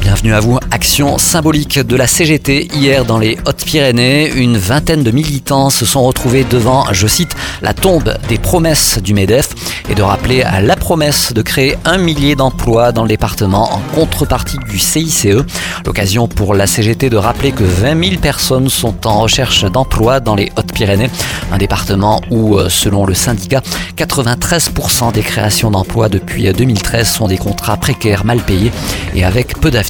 Bienvenue à vous. Action symbolique de la CGT hier dans les Hautes-Pyrénées. Une vingtaine de militants se sont retrouvés devant, je cite, la tombe des promesses du MEDEF et de rappeler à la promesse de créer un millier d'emplois dans le département en contrepartie du CICE. L'occasion pour la CGT de rappeler que 20 000 personnes sont en recherche d'emploi dans les Hautes-Pyrénées, un département où, euh, selon le syndicat, 93% des créations d'emplois depuis 2013 sont des contrats précaires mal payés et avec peu d'avenir.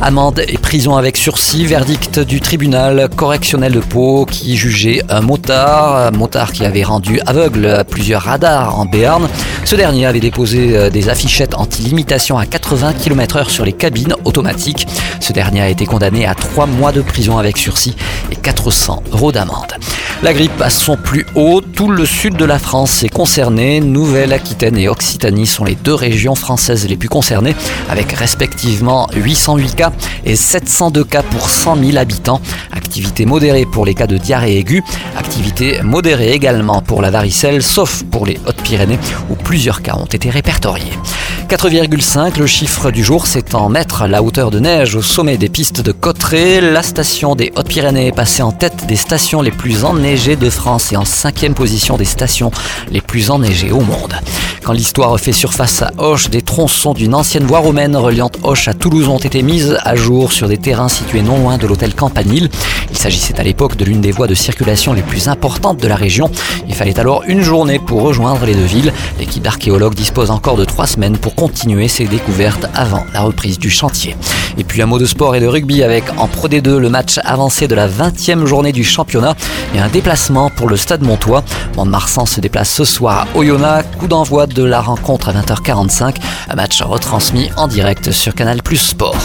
Amende et prison avec sursis, verdict du tribunal correctionnel de Pau qui jugeait un motard, motard qui avait rendu aveugle plusieurs radars en Béarn. Ce dernier avait déposé euh, des affichettes anti-limitation à 80 km/h sur les cabines automatiques. Ce dernier a été condamné à 3 mois de prison avec sursis et 400 euros d'amende. La grippe à son plus haut, tout le sud de la France est concerné. Nouvelle-Aquitaine et Occitanie sont les deux régions françaises les plus concernées, avec respectivement 808 cas et 702 cas pour 100 000 habitants. Activité modérée pour les cas de diarrhée aiguë, modérée également pour la varicelle, sauf pour les Hautes-Pyrénées où plusieurs cas ont été répertoriés. 4,5, le chiffre du jour, c'est en mètres la hauteur de neige au sommet des pistes de Cotteret. La station des Hautes-Pyrénées est passée en tête des stations les plus enneigées de France et en cinquième position des stations les plus enneigées au monde. Quand l'histoire fait surface à Hoche, des tronçons d'une ancienne voie romaine reliant Hoche à Toulouse ont été mises à jour sur des terrains situés non loin de l'hôtel Campanile. Il s'agissait à l'époque de l'une des voies de circulation les plus importantes de la région. Il fallait alors une journée pour rejoindre les deux villes. L'équipe d'archéologues dispose encore de trois semaines pour continuer ses découvertes avant la reprise du chantier. Et puis un mot de sport et de rugby avec en Pro D2 le match avancé de la 20e journée du championnat et un déplacement pour le stade Montois. Mont-de-Marsan se déplace ce soir à Oyonnax. Coup d'envoi de la rencontre à 20h45. Un match retransmis en direct sur Canal Plus Sport.